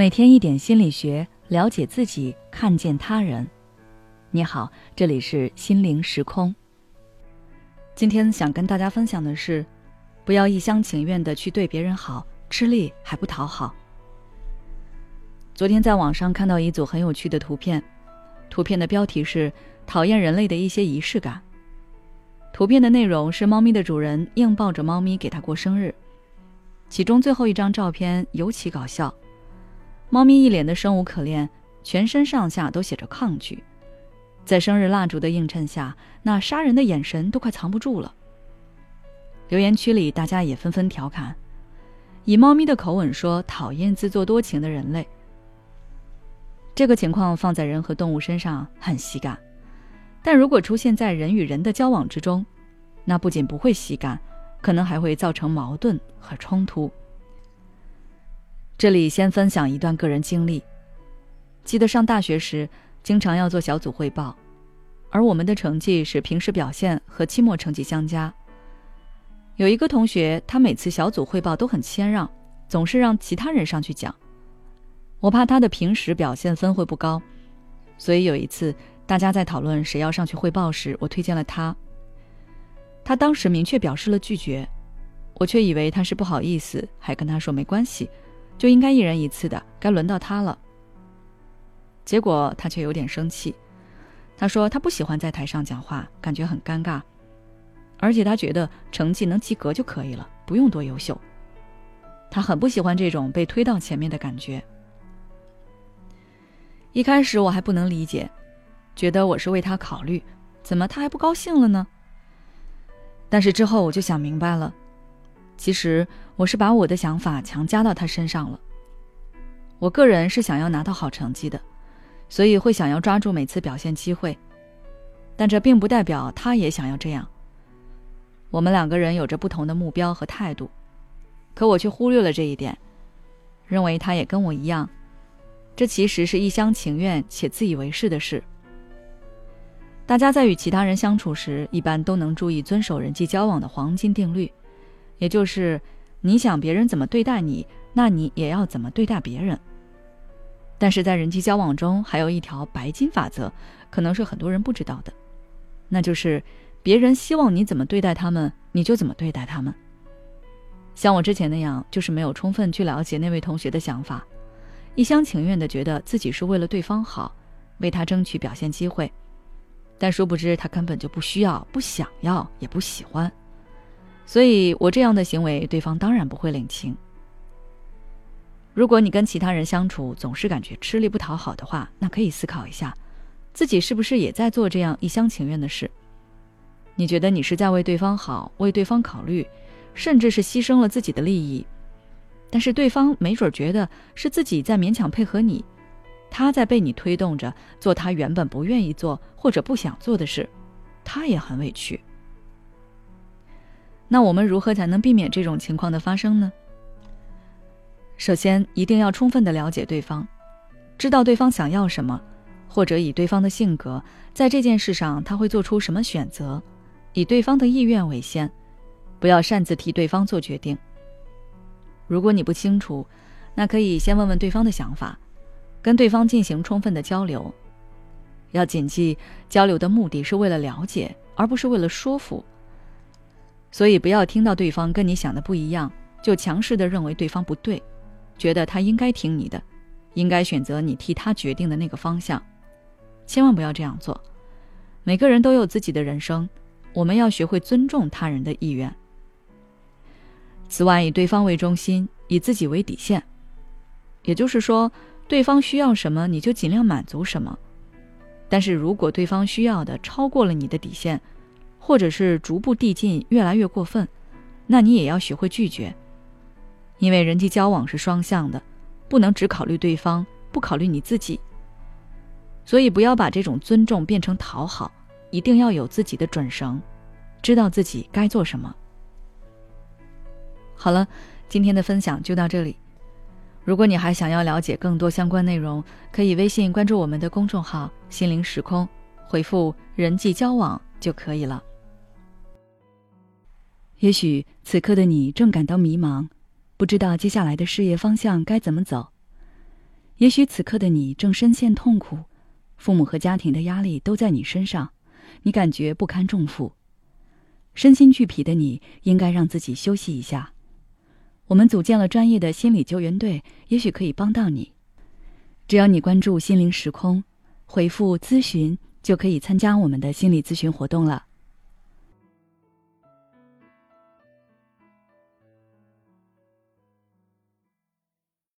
每天一点心理学，了解自己，看见他人。你好，这里是心灵时空。今天想跟大家分享的是，不要一厢情愿的去对别人好，吃力还不讨好。昨天在网上看到一组很有趣的图片，图片的标题是“讨厌人类的一些仪式感”。图片的内容是猫咪的主人硬抱着猫咪给它过生日，其中最后一张照片尤其搞笑。猫咪一脸的生无可恋，全身上下都写着抗拒，在生日蜡烛的映衬下，那杀人的眼神都快藏不住了。留言区里，大家也纷纷调侃，以猫咪的口吻说：“讨厌自作多情的人类。”这个情况放在人和动物身上很喜感，但如果出现在人与人的交往之中，那不仅不会喜感，可能还会造成矛盾和冲突。这里先分享一段个人经历。记得上大学时，经常要做小组汇报，而我们的成绩是平时表现和期末成绩相加。有一个同学，他每次小组汇报都很谦让，总是让其他人上去讲。我怕他的平时表现分会不高，所以有一次大家在讨论谁要上去汇报时，我推荐了他。他当时明确表示了拒绝，我却以为他是不好意思，还跟他说没关系。就应该一人一次的，该轮到他了。结果他却有点生气，他说他不喜欢在台上讲话，感觉很尴尬，而且他觉得成绩能及格就可以了，不用多优秀。他很不喜欢这种被推到前面的感觉。一开始我还不能理解，觉得我是为他考虑，怎么他还不高兴了呢？但是之后我就想明白了。其实我是把我的想法强加到他身上了。我个人是想要拿到好成绩的，所以会想要抓住每次表现机会，但这并不代表他也想要这样。我们两个人有着不同的目标和态度，可我却忽略了这一点，认为他也跟我一样。这其实是一厢情愿且自以为是的事。大家在与其他人相处时，一般都能注意遵守人际交往的黄金定律。也就是，你想别人怎么对待你，那你也要怎么对待别人。但是在人际交往中，还有一条白金法则，可能是很多人不知道的，那就是别人希望你怎么对待他们，你就怎么对待他们。像我之前那样，就是没有充分去了解那位同学的想法，一厢情愿的觉得自己是为了对方好，为他争取表现机会，但殊不知他根本就不需要、不想要、也不喜欢。所以我这样的行为，对方当然不会领情。如果你跟其他人相处总是感觉吃力不讨好的话，那可以思考一下，自己是不是也在做这样一厢情愿的事？你觉得你是在为对方好，为对方考虑，甚至是牺牲了自己的利益，但是对方没准觉得是自己在勉强配合你，他在被你推动着做他原本不愿意做或者不想做的事，他也很委屈。那我们如何才能避免这种情况的发生呢？首先，一定要充分的了解对方，知道对方想要什么，或者以对方的性格，在这件事上他会做出什么选择，以对方的意愿为先，不要擅自替对方做决定。如果你不清楚，那可以先问问对方的想法，跟对方进行充分的交流。要谨记，交流的目的是为了了解，而不是为了说服。所以，不要听到对方跟你想的不一样，就强势的认为对方不对，觉得他应该听你的，应该选择你替他决定的那个方向，千万不要这样做。每个人都有自己的人生，我们要学会尊重他人的意愿。此外，以对方为中心，以自己为底线，也就是说，对方需要什么，你就尽量满足什么。但是如果对方需要的超过了你的底线，或者是逐步递进，越来越过分，那你也要学会拒绝，因为人际交往是双向的，不能只考虑对方，不考虑你自己。所以不要把这种尊重变成讨好，一定要有自己的准绳，知道自己该做什么。好了，今天的分享就到这里。如果你还想要了解更多相关内容，可以微信关注我们的公众号“心灵时空”，回复“人际交往”就可以了。也许此刻的你正感到迷茫，不知道接下来的事业方向该怎么走。也许此刻的你正深陷痛苦，父母和家庭的压力都在你身上，你感觉不堪重负，身心俱疲的你应该让自己休息一下。我们组建了专业的心理救援队，也许可以帮到你。只要你关注“心灵时空”，回复“咨询”，就可以参加我们的心理咨询活动了。